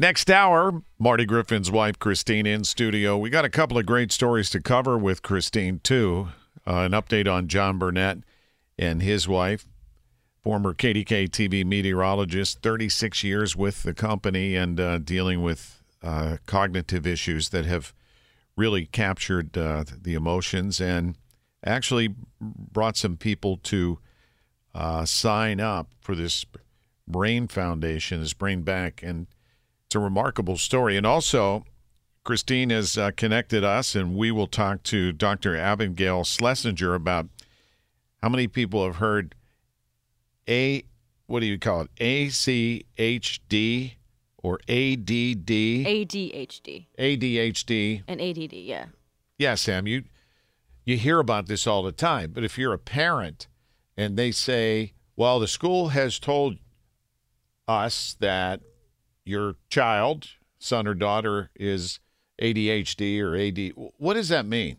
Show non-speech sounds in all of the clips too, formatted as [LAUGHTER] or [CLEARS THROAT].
Next hour, Marty Griffin's wife, Christine, in studio. We got a couple of great stories to cover with Christine, too. Uh, an update on John Burnett and his wife, former KDKA TV meteorologist, 36 years with the company and uh, dealing with uh, cognitive issues that have really captured uh, the emotions and actually brought some people to uh, sign up for this Brain Foundation, this Brain Bank, and it's a remarkable story. And also, Christine has uh, connected us, and we will talk to Dr. Abigail Schlesinger about how many people have heard a what do you call it ACHD or ADD ADHD ADHD and ADD. Yeah. yeah Sam you you hear about this all the time but if you're a parent and they say well the school has told us that your child son or daughter is ADHD or AD what does that mean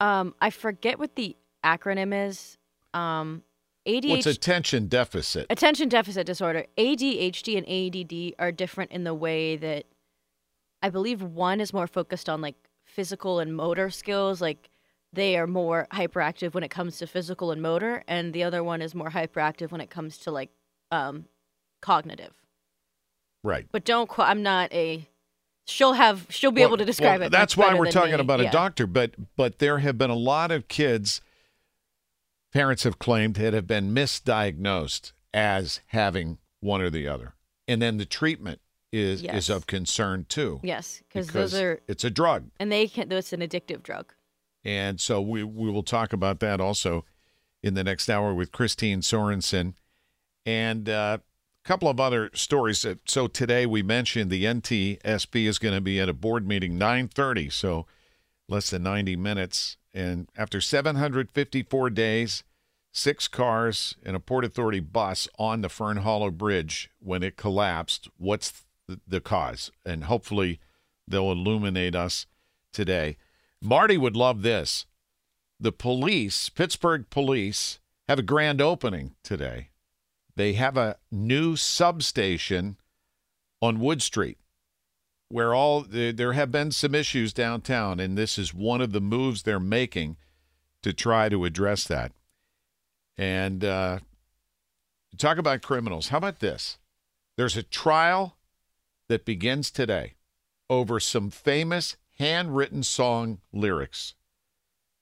Um, I forget what the acronym is. Um, ADHD. what's attention deficit Attention deficit disorder. ADHD and ADD are different in the way that I believe one is more focused on like physical and motor skills, like they are more hyperactive when it comes to physical and motor, and the other one is more hyperactive when it comes to like um, cognitive. Right But don't. Qu- I'm not a. She'll have. She'll be Well- able to describe well, it. That's why we're talking me. about a doctor. But but there have been a lot of kids. Parents have claimed that have been misdiagnosed as having one or the other, and then the treatment is Yes. is of concern too. Yes, because those are, it's a drug, and they can. It's an addictive drug. and so we we will talk about that also in the next hour with Christine Sorensen, and uh, couple of other stories. Uh, So today we mentioned the NTSB is going to be at a board meeting 9:30, so less than 90 minutes. And after 754 days, six cars and a Port Authority bus on the Fern Hollow Bridge when it collapsed, what's the, the cause? And hopefully they'll illuminate us today. Marty would love this. The police, Pittsburgh police, have a grand opening today. They have a new substation on Wood Street where all there have been some issues downtown, and this is one of the moves they're making to try to address that. And uh, talk about criminals. How about this? There's a trial that begins today over some famous handwritten song lyrics.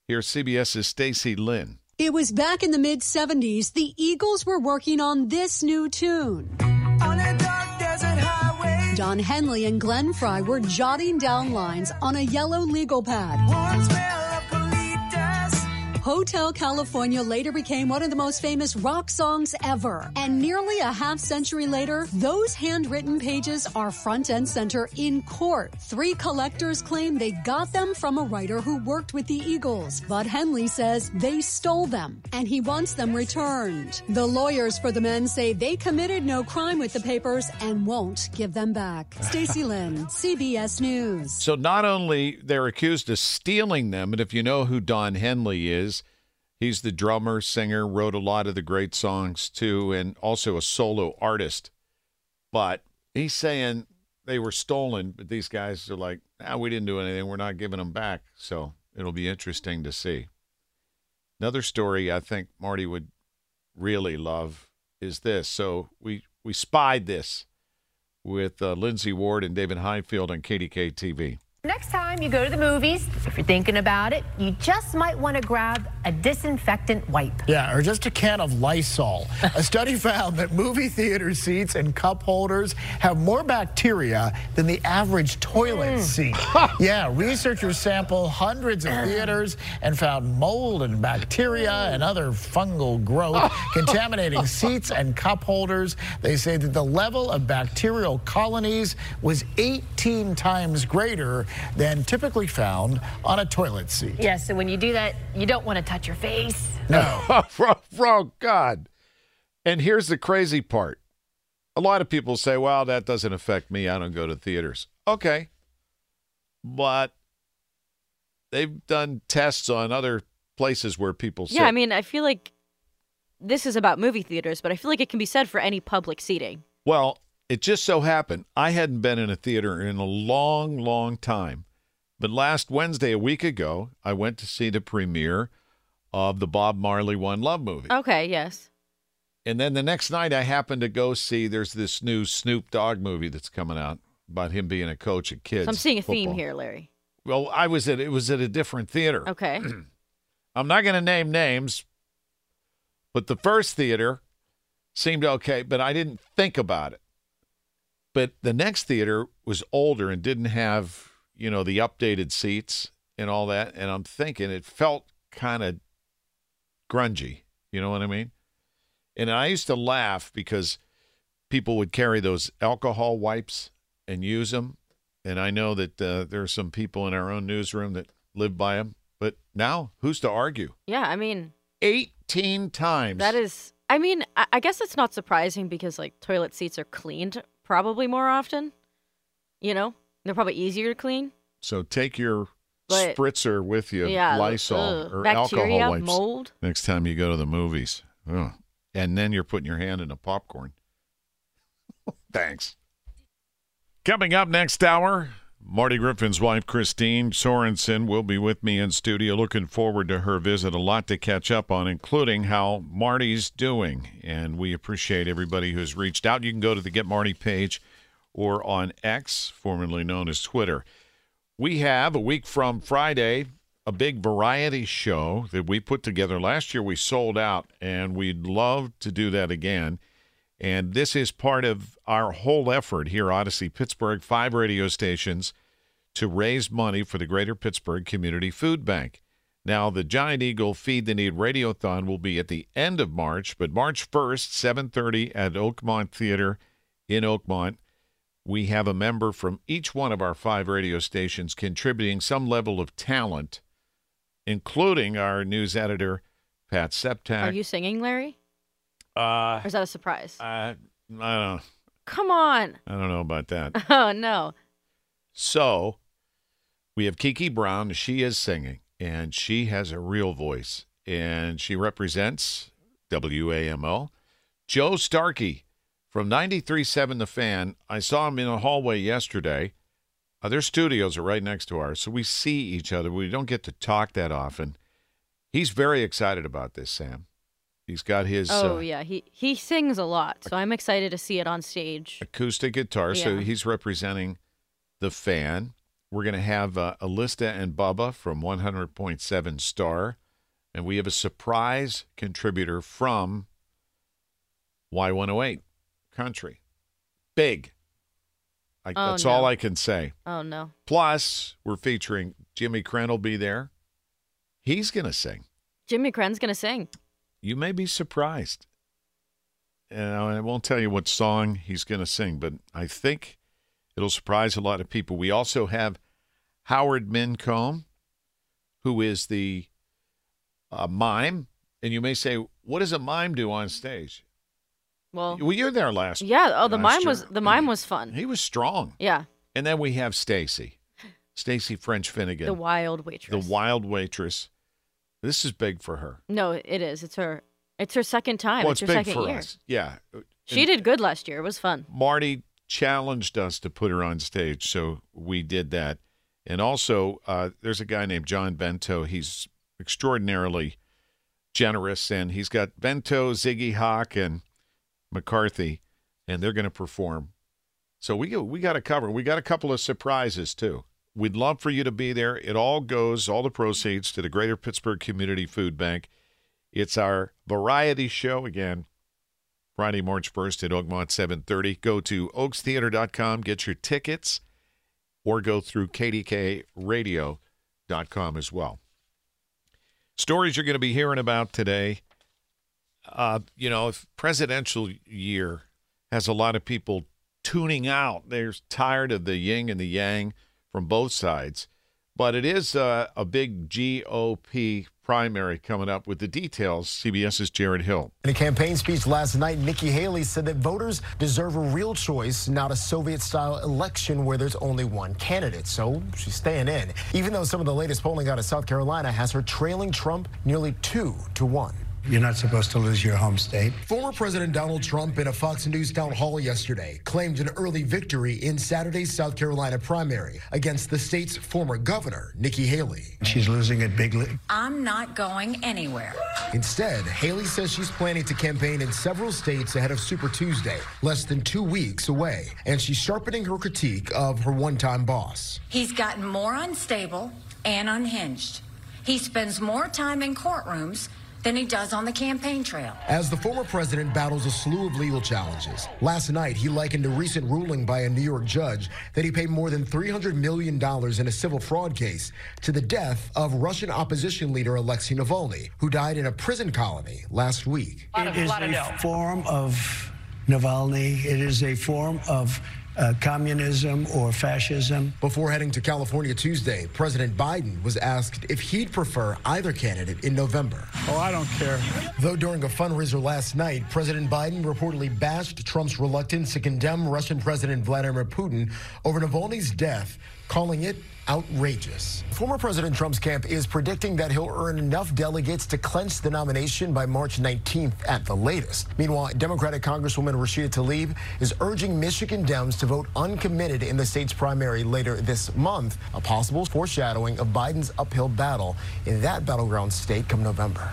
Here's CBS's Stacy Lynn. It was back in the mid 70s, the Eagles were working on this new tune. Don Henley and Glenn Frey were jotting down lines on a yellow legal pad. Hotel California later became one of the most famous rock songs ever. And nearly a half century later, those handwritten pages are front and center in court. Three collectors claim they got them from a writer who worked with the Eagles. Bud Henley says they stole them and he wants them returned. The lawyers for the men say they committed no crime with the papers and won't give them back. [LAUGHS] Stacy Lynn, CBS News. So not only they're accused of stealing them, but if you know who Don Henley is, he's the drummer, singer, wrote a lot of the great songs too, and also a solo artist. But he's saying they were stolen, but these guys are like, ah, we didn't do anything. We're not giving them back. So it'll be interesting to see. Another story I think Marty would really love is this. So we we spied this with uh, Lindsay Ward and David Highfield on KDKA TV. Next time you go to the movies, if you're thinking about it, you just might want to grab a disinfectant wipe. Yeah, or just a can of Lysol. a study found that movie theater seats and cup holders have more bacteria than the average toilet mm. seat. [LAUGHS] yeah, researchers sampled hundreds of theaters and found mold and bacteria and other fungal growth [LAUGHS] contaminating seats and cup holders. They say that the level of bacterial colonies was 18 times greater than typically found on a toilet seat. Yeah, so when you do that, you don't want to touch your face. No. [LAUGHS] oh, oh, God. And here's the crazy part. A lot of people say, well, that doesn't affect me. I don't go to theaters. Okay. But they've done tests on other places where people sit. Yeah, I mean, I feel like this is about movie theaters, but I feel like it can be said for any public seating. Well, it just so happened I hadn't been in a theater in a long, long time. But last Wednesday, a week ago, I went to see the premiere of the Bob Marley One Love movie. Okay, yes. And then the next night, I happened to go see there's this new Snoop Dogg movie that's coming out about him being a coach at kids. So I'm seeing a football. theme here, Larry. Well, I was at it was at a different theater. Okay. [CLEARS THROAT] I'm not going to name names, but the first theater seemed okay, but I didn't think about it. But the next theater was older and didn't have, you know, the updated seats and all that. And I'm thinking it felt kind of grungy. You know what I mean? And I used to laugh because people would carry those alcohol wipes and use them. And I know that uh, there are some people in our own newsroom that live by them. But now, who's to argue? Yeah, I mean, 18 times. that is. I mean, I, I guess it's not surprising because like toilet seats are cleaned probably more often. You know, they're probably easier to clean. So take your But- spritzer with you, yeah, Lysol ugh, or bacteria, alcohol wipes mold. next time you go to the movies. Ugh. And then you're putting your hand in a popcorn. [LAUGHS] Thanks. Coming up next hour, Marty Griffin's wife, Christine Sorensen, will be with me in studio. Looking forward to her visit. A lot to catch up on, including how Marty's doing. And we appreciate everybody who's reached out. You can go to the Get Marty page or on X, formerly known as Twitter. We have a week from Friday a big variety show that we put together. Last year we sold out, and we'd love to do that again. And this is part of our whole effort here, Audacy Pittsburgh, five radio stations to raise money for the Greater Pittsburgh Community Food Bank. Now, the Giant Eagle Feed the Need Radiothon will be at the end of March, but March 1st, 7:30 at Oakmont Theater in Oakmont. We have a member from each one of our five radio stations contributing some level of talent, including our news editor, Pat Septak. Are you singing, Larry? Uh, Or is that a surprise? I, I don't. know. Come on. I don't know about that. [LAUGHS] Oh no. So we have Kiki Brown. She is singing, and she has a real voice, and she represents WAMO. Joe Starkey from 93.7 The Fan. I saw him in a hallway yesterday. Uh, their studios are right next to ours, so we see each other. We don't get to talk that often. He's very excited about this, Sam. He's got his Oh uh, yeah, he he sings a lot, so I'm excited to see it on stage. acoustic guitar. So he's representing the fan. We're going to have uh, Alista and Bubba from 100.7 Star. And we have a surprise contributor from Y108 Country. Big. I, Oh, that's all. I can say. Oh no. Plus, we're featuring Jimmy Krenn will be there. He's going to sing. Jimmy Krenn's gonna sing. You may be surprised. And I won't tell you what song he's going to sing, but I think it'll surprise a lot of people. We also have Howard Mincomb, who is the uh, mime. And you may say, what does a mime do on stage? Well, Well, you were there last. yeah. Oh, the mime year. was the mime was fun. He was strong. Yeah, And then we have Stacy, Stacy French Finnegan, the wild waitress. the wild waitress. This is big for her. No, it is. It's her. It's her second time. well, it's it's her big second for year. us. Yeah. She did good last year. It was fun. Marty challenged us to put her on stage, so we did that. And also, uh, there's a guy named John Bento. He's extraordinarily generous, and he's got Bento, Ziggy Hawk, and McCarthy, and they're going to perform So we we got to cover. We got a couple of surprises too. We'd love for you to be there. It all goes, all the proceeds to the Greater Pittsburgh Community Food Bank. It's our variety show again. Friday, March 1st at Oakmont 7:30. Go to oakstheater.com, get your tickets, or go through kdkaradio.com as well. Stories you're going to be hearing about today. Uh, you know, if presidential year has a lot of people tuning out. They're tired of the yin and the yang from both sides. But it is uh, a big GOP primary coming up with the details. CBS's Jared Hill. In a campaign speech last night, Nikki Haley said that voters deserve a real choice, not a Soviet style election where there's only one candidate. So she's staying in, even though some of the latest polling out of South Carolina has her trailing Trump nearly two to one. You're not supposed to lose your home state. Former President Donald Trump in a Fox News town hall yesterday claimed an early victory in Saturday's South Carolina primary against the state's former governor, Nikki Haley. She's losing it bigly. I'm not going anywhere. Instead, Haley says she's planning to campaign in several states ahead of Super Tuesday, less than two weeks away, and she's sharpening her critique of her one time boss. He's gotten more unstable and unhinged. He spends more time in courtrooms than he does on the campaign trail. As the former president battles a slew of legal challenges, last night he likened a recent ruling by a New York judge that he paid more than $300 million in a civil fraud case to the death of Russian opposition leader Alexei Navalny, who died in a prison colony last week. It is a form of Navalny. It is a form of uh, communism or fascism. Before heading to California Tuesday, President Biden was asked if he'd prefer either candidate in November. Oh, I don't care. Though during a fundraiser last night, President Biden reportedly bashed Trump's reluctance to condemn Russian President Vladimir Putin over Navalny's death, calling it outrageous. Former President Trump's camp is predicting that he'll earn enough delegates to clinch the nomination by March 19th at the latest. Meanwhile, Democratic Congresswoman Rashida Tlaib is urging Michigan Dems to vote uncommitted in the state's primary later this month, a possible foreshadowing of Biden's uphill battle in that battleground state come November.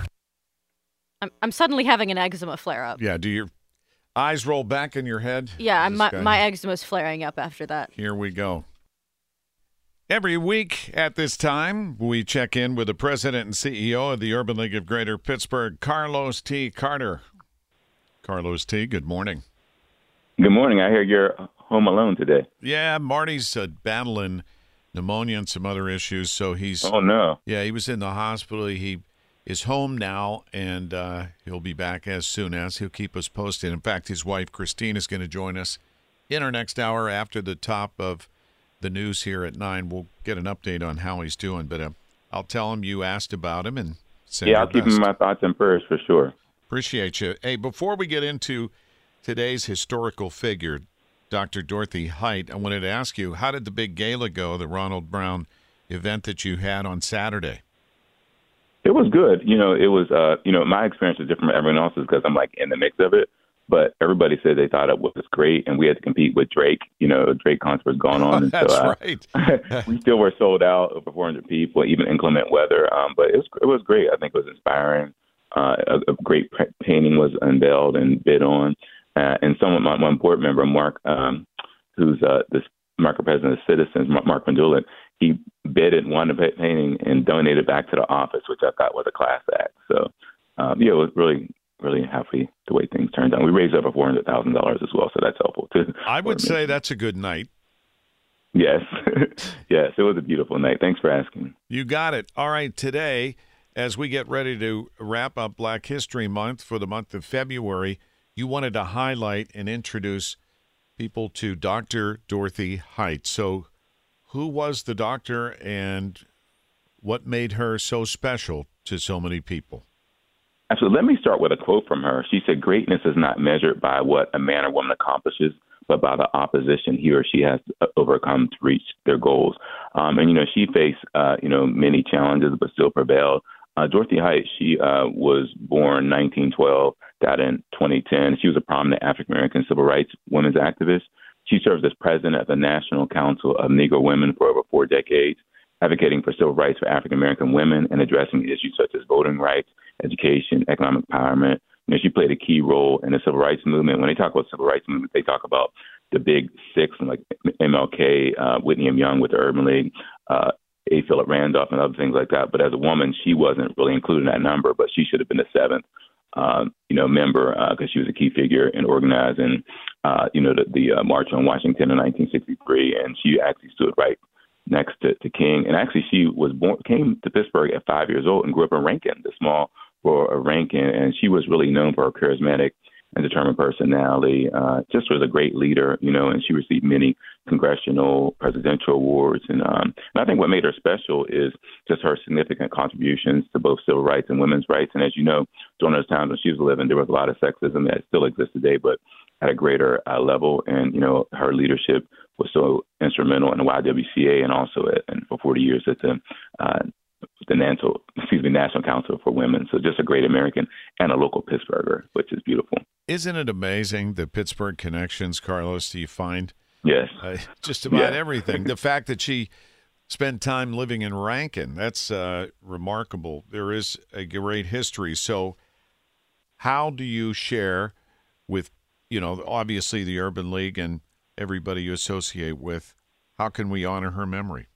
I'm, I'm suddenly having an eczema flare up. Yeah, do your eyes roll back in your head? Yeah, my, guy- my eczema's flaring up after that. Here we go. Every week at this time, we check in with the president and CEO of the Urban League of Greater Pittsburgh, Carlos T. Carter. Carlos T., good morning. Good morning. I hear you're home alone today. Yeah, Marty's uh, battling pneumonia and some other issues, so he's. Oh no. Yeah, he was in the hospital. He is home now, and uh, he'll be back as soon as he'll keep us posted. In fact, his wife Christine is going to join us in our next hour after the top of the news here at nine. We'll get an update on how he's doing, but uh, I'll tell him you asked about him and send yeah, I'll keep him in my thoughts and prayers for sure. Appreciate you. Hey, before we get into today's historical figure, Dr. Dorothy Height, I wanted to ask you, how did the big gala go, the Ronald Brown event that you had on Saturday? It was good. You know, it was. Uh, you know, my experience is different from everyone else's because I'm like in the mix of it. But everybody said they thought it was great, and we had to compete with Drake. You know, Drake concert was going on, [LAUGHS] and That's so right. [LAUGHS] we still were sold out, over 400 people, even inclement weather. Um, but it was it was great. I think it was inspiring. Uh, a, a great pa- painting was unveiled and bid on, uh, and someone, my one board member, Mark, um, who's uh, this president of Citizens, Mark, Van he bid and won the painting and donated back to the office, which I thought was a class act. So, um, yeah, it was really really happy the way things turned out. We raised over four hundred thousand dollars as well, so that's helpful too. I [LAUGHS] would say that's a good night. Yes, [LAUGHS] yes, it was a beautiful night. Thanks for asking. You got it. All right, today, as we get ready to wrap up Black History Month for the month of February, you wanted to highlight and introduce people to Dr. Dorothy Height. So, who was the doctor and what made her so special to so many people? Absolutely. Let me start with a quote from her. She said, Greatness is not measured by what a man or woman accomplishes, but by the opposition he or she has to overcome to reach their goals. Um, and, you know, she faced, uh, you know, many challenges, but still prevailed. Uh, Dorothy Height, she uh, was born 1912, died in 2010. She was a prominent African American civil rights women's activist. She served as president of the National Council of Negro Women for over four decades, advocating for civil rights for African American women and addressing issues such as voting rights, education, economic empowerment. You know, she played a key role in the civil rights movement. When they talk about civil rights movement, they talk about the big six, like MLK, uh, Whitney M. Young with the Urban League, uh, A. Philip Randolph, and other things like that. But as a woman, she wasn't really included in that number, but she should have been the seventh, um, you know, member because uh, she was a key figure in organizing, uh, you know, the, the uh, March on Washington in 1963, and she actually stood right next to, to King. And actually, she was born, came to Pittsburgh at five years old and grew up in Rankin, the small for a Rankin, and she was really known for her charismatic and determined personality. Uh, just was a great leader, you know, and she received many congressional, presidential awards. And, um, and I think what made her special is just her significant contributions to both civil rights and women's rights. And as you know, during those times when she was living, there was a lot of sexism that still exists today, but at a greater uh, level. And, you know, her leadership was so instrumental in the YWCA and also at, and for 40 years at the uh, the National, excuse me, National Council for Women. So just a great American and a local Pittsburgher, which is beautiful. Isn't it amazing the Pittsburgh connections, Carlos? Do you find? Yes. Uh, just about everything. The fact that she spent time living in Rankin, that's uh, remarkable. There is a great history. So, how do you share with, you know, obviously the Urban League and everybody you associate with? How can we honor her memory?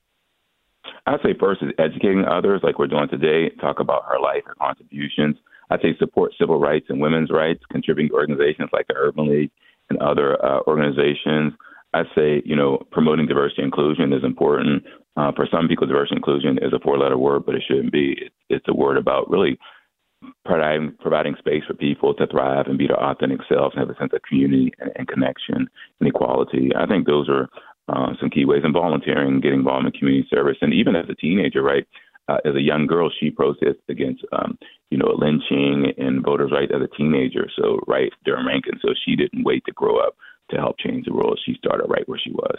I'd say first is educating others, like we're doing today, talk about her life, her contributions. I'd say support civil rights and women's rights, contributing to organizations like the Urban League and other uh, organizations. I'd say, you know, promoting diversity and inclusion is important. Uh, for some people, diversity inclusion is a four letter word, but it shouldn't be. It's, it's a word about really providing, providing space for people to thrive and be their authentic selves and have a sense of community and, and connection and equality. I think those are uh, some key ways in volunteering, getting involved in community service, and even as a teenager, right? Uh, as a young girl, she protested against, um, you know, lynching and voters' rights as a teenager. So right during Rankin, so she didn't wait to grow up to help change the world. She started right where she was.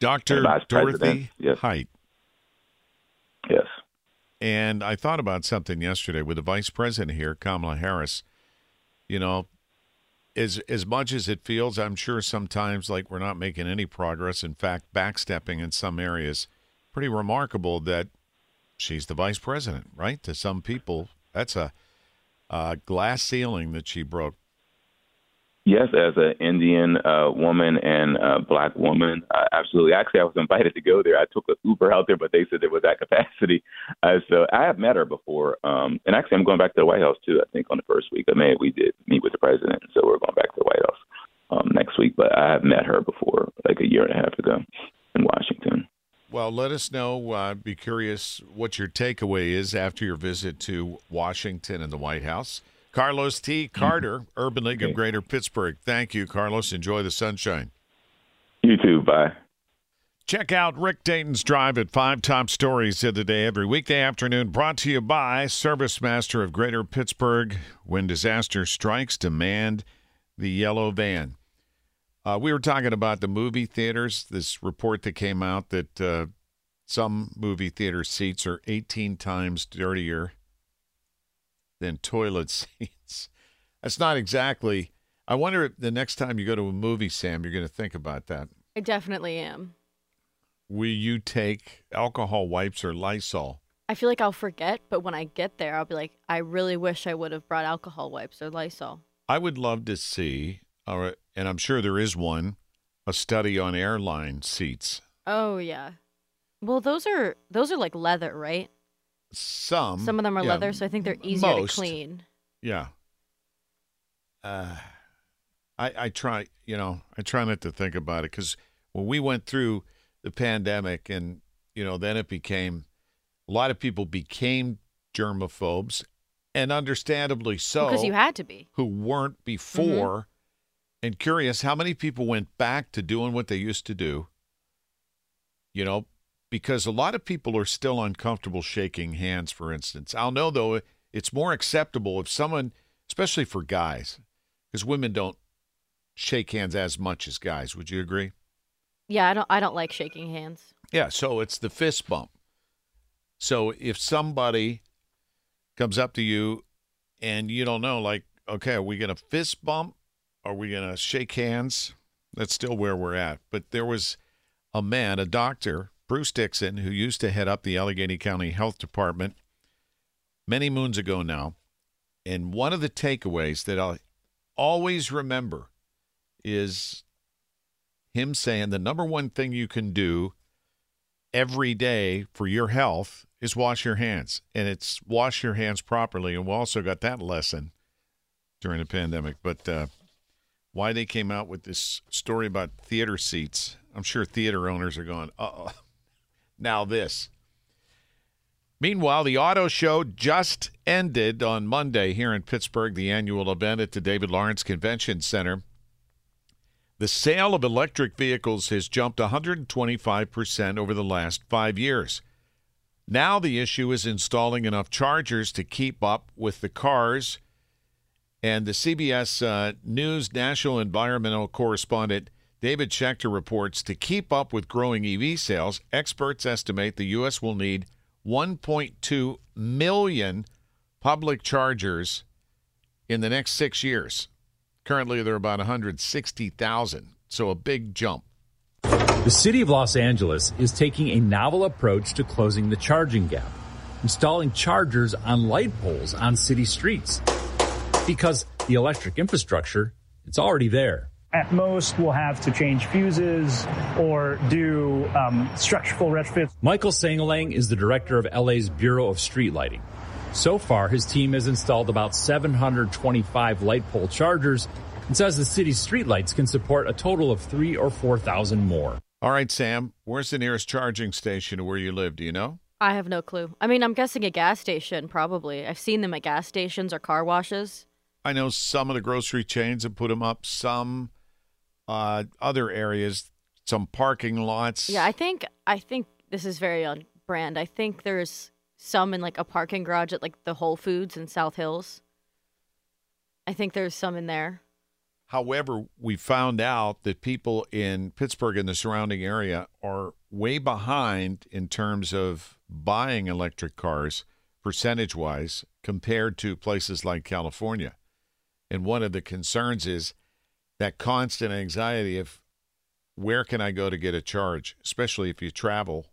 Dr. Dorothy yes. Height. Yes. And I thought about something yesterday with the vice president here, Kamala Harris. You know, as as much as it feels, I'm sure sometimes like we're not making any progress. In fact, backstepping in some areas. Pretty remarkable that she's the vice president, right? To some people, that's a, a glass ceiling that she broke. Yes, as an Indian uh, woman and a black woman, uh, absolutely. Actually, I was invited to go there. I took an Uber out there, but they said there was that [LAUGHS] capacity. Uh, so I have met her before, um, and actually, I'm going back to the White House too. I think on the first week of May, we did meet with the president, so we're going back to the White House um, next week. But I have met her before, like a year and a half ago, in Washington. Well, let us know. Uh, I'd be curious what your takeaway is after your visit to Washington and the White House. Carlos T. Carter, Urban League of Greater Pittsburgh. Thank you, Carlos. Enjoy the sunshine. You too. Bye. Check out Rick Dayton's Drive at Five Top Stories of the Day every weekday afternoon, brought to you by Service Master of Greater Pittsburgh. When disaster strikes, demand the yellow van. Uh, we were talking about the movie theaters. This report that came out that uh, some movie theater seats are 18 times dirtier than toilet [LAUGHS] seats. That's not exactly. I wonder if the next time you go to a movie, Sam, you're going to think about that. I definitely am. Will you take alcohol wipes or Lysol? I feel like I'll forget, but when I get there, I'll be like, I really wish I would have brought alcohol wipes or Lysol. I would love to see, or, and I'm sure there is one, a study on airline seats. Oh yeah. Well, those are those are like leather, right? Some. Some of them are yeah, leather, so I think they're easier most. to clean. Yeah. Uh, I I try, you know, I try not to think about it because when we went through the pandemic, and you know, then it became a lot of people became germaphobes, and understandably so, Because you had to be. who weren't before. And curious, how many people went back to doing what they used to do? You know, because a lot of people are still uncomfortable shaking hands, for instance. I'll know, though, it's more acceptable if someone, especially for guys, because women don't shake hands as much as guys. Would you agree? Yeah, I don't I don't like shaking hands. Yeah, so it's the fist bump. So if somebody comes up to you and you don't know, like, okay, are we going to fist bump? Are we going to shake hands? That's still where we're at. But there was a man, a doctor, Bruce Dixon, who used to head up the Allegheny County Health Department many moons ago now. And one of the takeaways that I'll always remember is him saying the number one thing you can do every day for your health is wash your hands. And it's wash your hands properly. And we also got that lesson during the pandemic. But uh, why they came out with this story about theater seats, I'm sure theater owners are going, uh oh, now this. Meanwhile, the auto show just ended on Monday here in Pittsburgh, the annual event at the David Lawrence Convention Center. The sale of electric vehicles has jumped 125% over the last five years. Now the issue is installing enough chargers to keep up with the cars. And the CBS uh, News national environmental correspondent David Schechter reports to keep up with growing EV sales, experts estimate the U.S. will need 1.2 million public chargers in the next six years. Currently, there are about 160,000, so a big jump. The city of Los Angeles is taking a novel approach to closing the charging gap, installing chargers on light poles on city streets. Because the electric infrastructure, it's already there. At most, we'll have to change fuses or do um, structural retrofits. Miguel Sangalang is the director of LA's Bureau of Street Lighting. So far, his team has installed about 725 light pole chargers and says the city's streetlights can support a total of three or 4,000 more. All right, Sam, where's the nearest charging station to where you live? Do you know? I have no clue. I mean, I'm guessing a gas station, probably. I've seen them at gas stations or car washes. I know some of the grocery chains have put them up, some uh, other areas, some parking lots. Yeah, I think I think this is very on brand. I think there's some in like a parking garage at like the Whole Foods in South Hills. I think there's some in there. However, we found out that people in Pittsburgh and the surrounding area are way behind in terms of buying electric cars, percentage wise, compared to places like California. And one of the concerns is that constant anxiety of where can I go to get a charge, especially if you travel,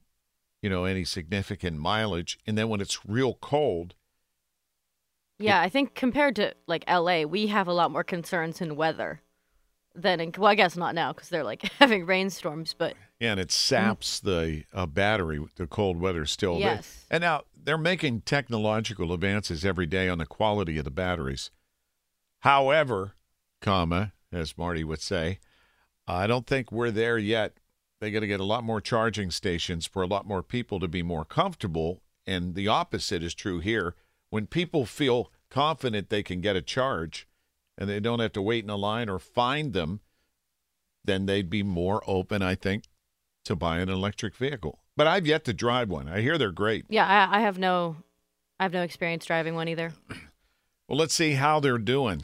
you know, any significant mileage. And then when it's real cold. Yeah, it, I think compared to like LA, we have a lot more concerns in weather than in, well, I guess not now because they're like [LAUGHS] having rainstorms, but. Yeah, and it saps the uh, battery, the cold weather still. Yes. And now they're making technological advances every day on the quality of the batteries. However, comma, as Marty would say. I don't think we're there yet. They got to get a lot more charging stations for a lot more people to be more comfortable. And the opposite is true here. When people feel confident they can get a charge and they don't have to wait in a line or find them, then they'd be more open, I think, to buy an electric vehicle. But I've yet to drive one. I hear they're great. Yeah, I, I have no, I have no experience driving one either. [CLEARS THROAT] Well, let's see how they're doing.